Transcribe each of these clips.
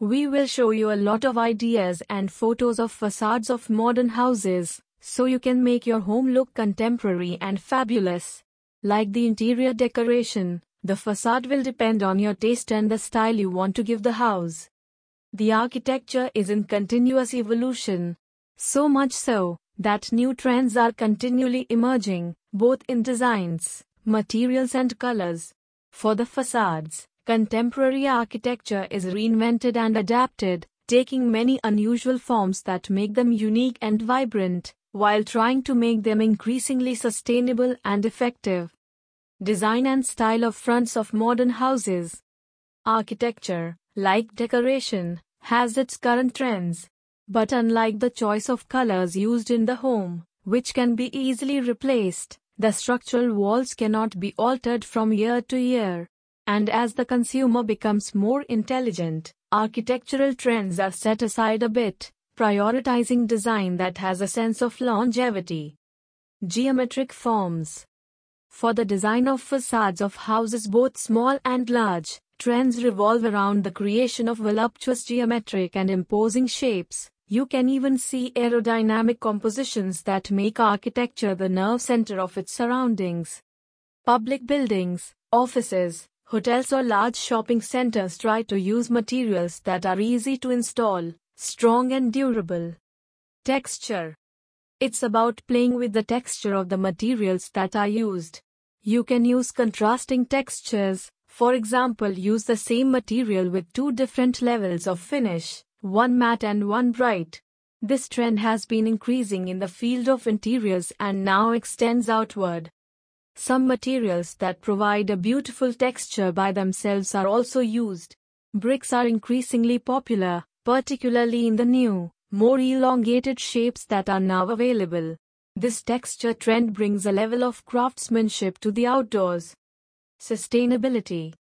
We will show you a lot of ideas and photos of facades of modern houses, so you can make your home look contemporary and fabulous. Like the interior decoration, the facade will depend on your taste and the style you want to give the house. The architecture is in continuous evolution. So much so, that new trends are continually emerging, both in designs, materials, and colors. For the facades, contemporary architecture is reinvented and adapted, taking many unusual forms that make them unique and vibrant, while trying to make them increasingly sustainable and effective. Design and style of fronts of modern houses. Architecture, like decoration, has its current trends. But unlike the choice of colors used in the home, which can be easily replaced, the structural walls cannot be altered from year to year. And as the consumer becomes more intelligent, architectural trends are set aside a bit, prioritizing design that has a sense of longevity. Geometric forms. For the design of facades of houses both small and large, trends revolve around the creation of voluptuous geometric and imposing shapes. You can even see aerodynamic compositions that make architecture the nerve center of its surroundings. Public buildings, offices, hotels, or large shopping centers try to use materials that are easy to install, strong, and durable. Texture It's about playing with the texture of the materials that are used. You can use contrasting textures, for example, use the same material with two different levels of finish, one matte and one bright. This trend has been increasing in the field of interiors and now extends outward. Some materials that provide a beautiful texture by themselves are also used. Bricks are increasingly popular, particularly in the new, more elongated shapes that are now available. This texture trend brings a level of craftsmanship to the outdoors. Sustainability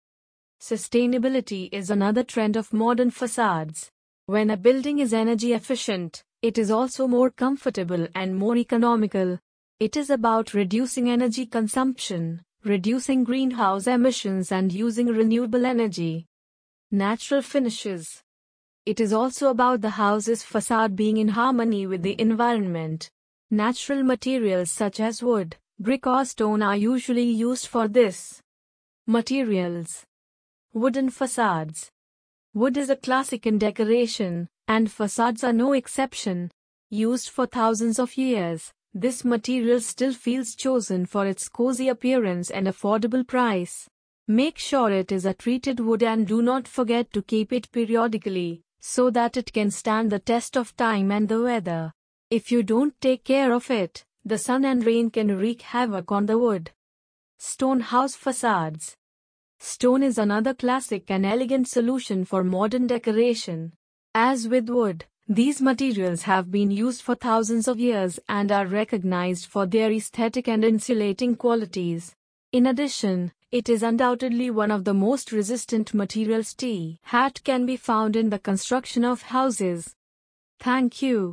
Sustainability is another trend of modern facades. When a building is energy efficient, it is also more comfortable and more economical. It is about reducing energy consumption, reducing greenhouse emissions, and using renewable energy. Natural finishes. It is also about the house's facade being in harmony with the environment. Natural materials such as wood, brick or stone are usually used for this. Materials Wooden facades. Wood is a classic in decoration, and facades are no exception. Used for thousands of years, this material still feels chosen for its cozy appearance and affordable price. Make sure it is a treated wood and do not forget to keep it periodically, so that it can stand the test of time and the weather. If you don't take care of it, the sun and rain can wreak havoc on the wood. Stone house facades. Stone is another classic and elegant solution for modern decoration. As with wood, these materials have been used for thousands of years and are recognized for their aesthetic and insulating qualities. In addition, it is undoubtedly one of the most resistant materials tea hat can be found in the construction of houses. Thank you.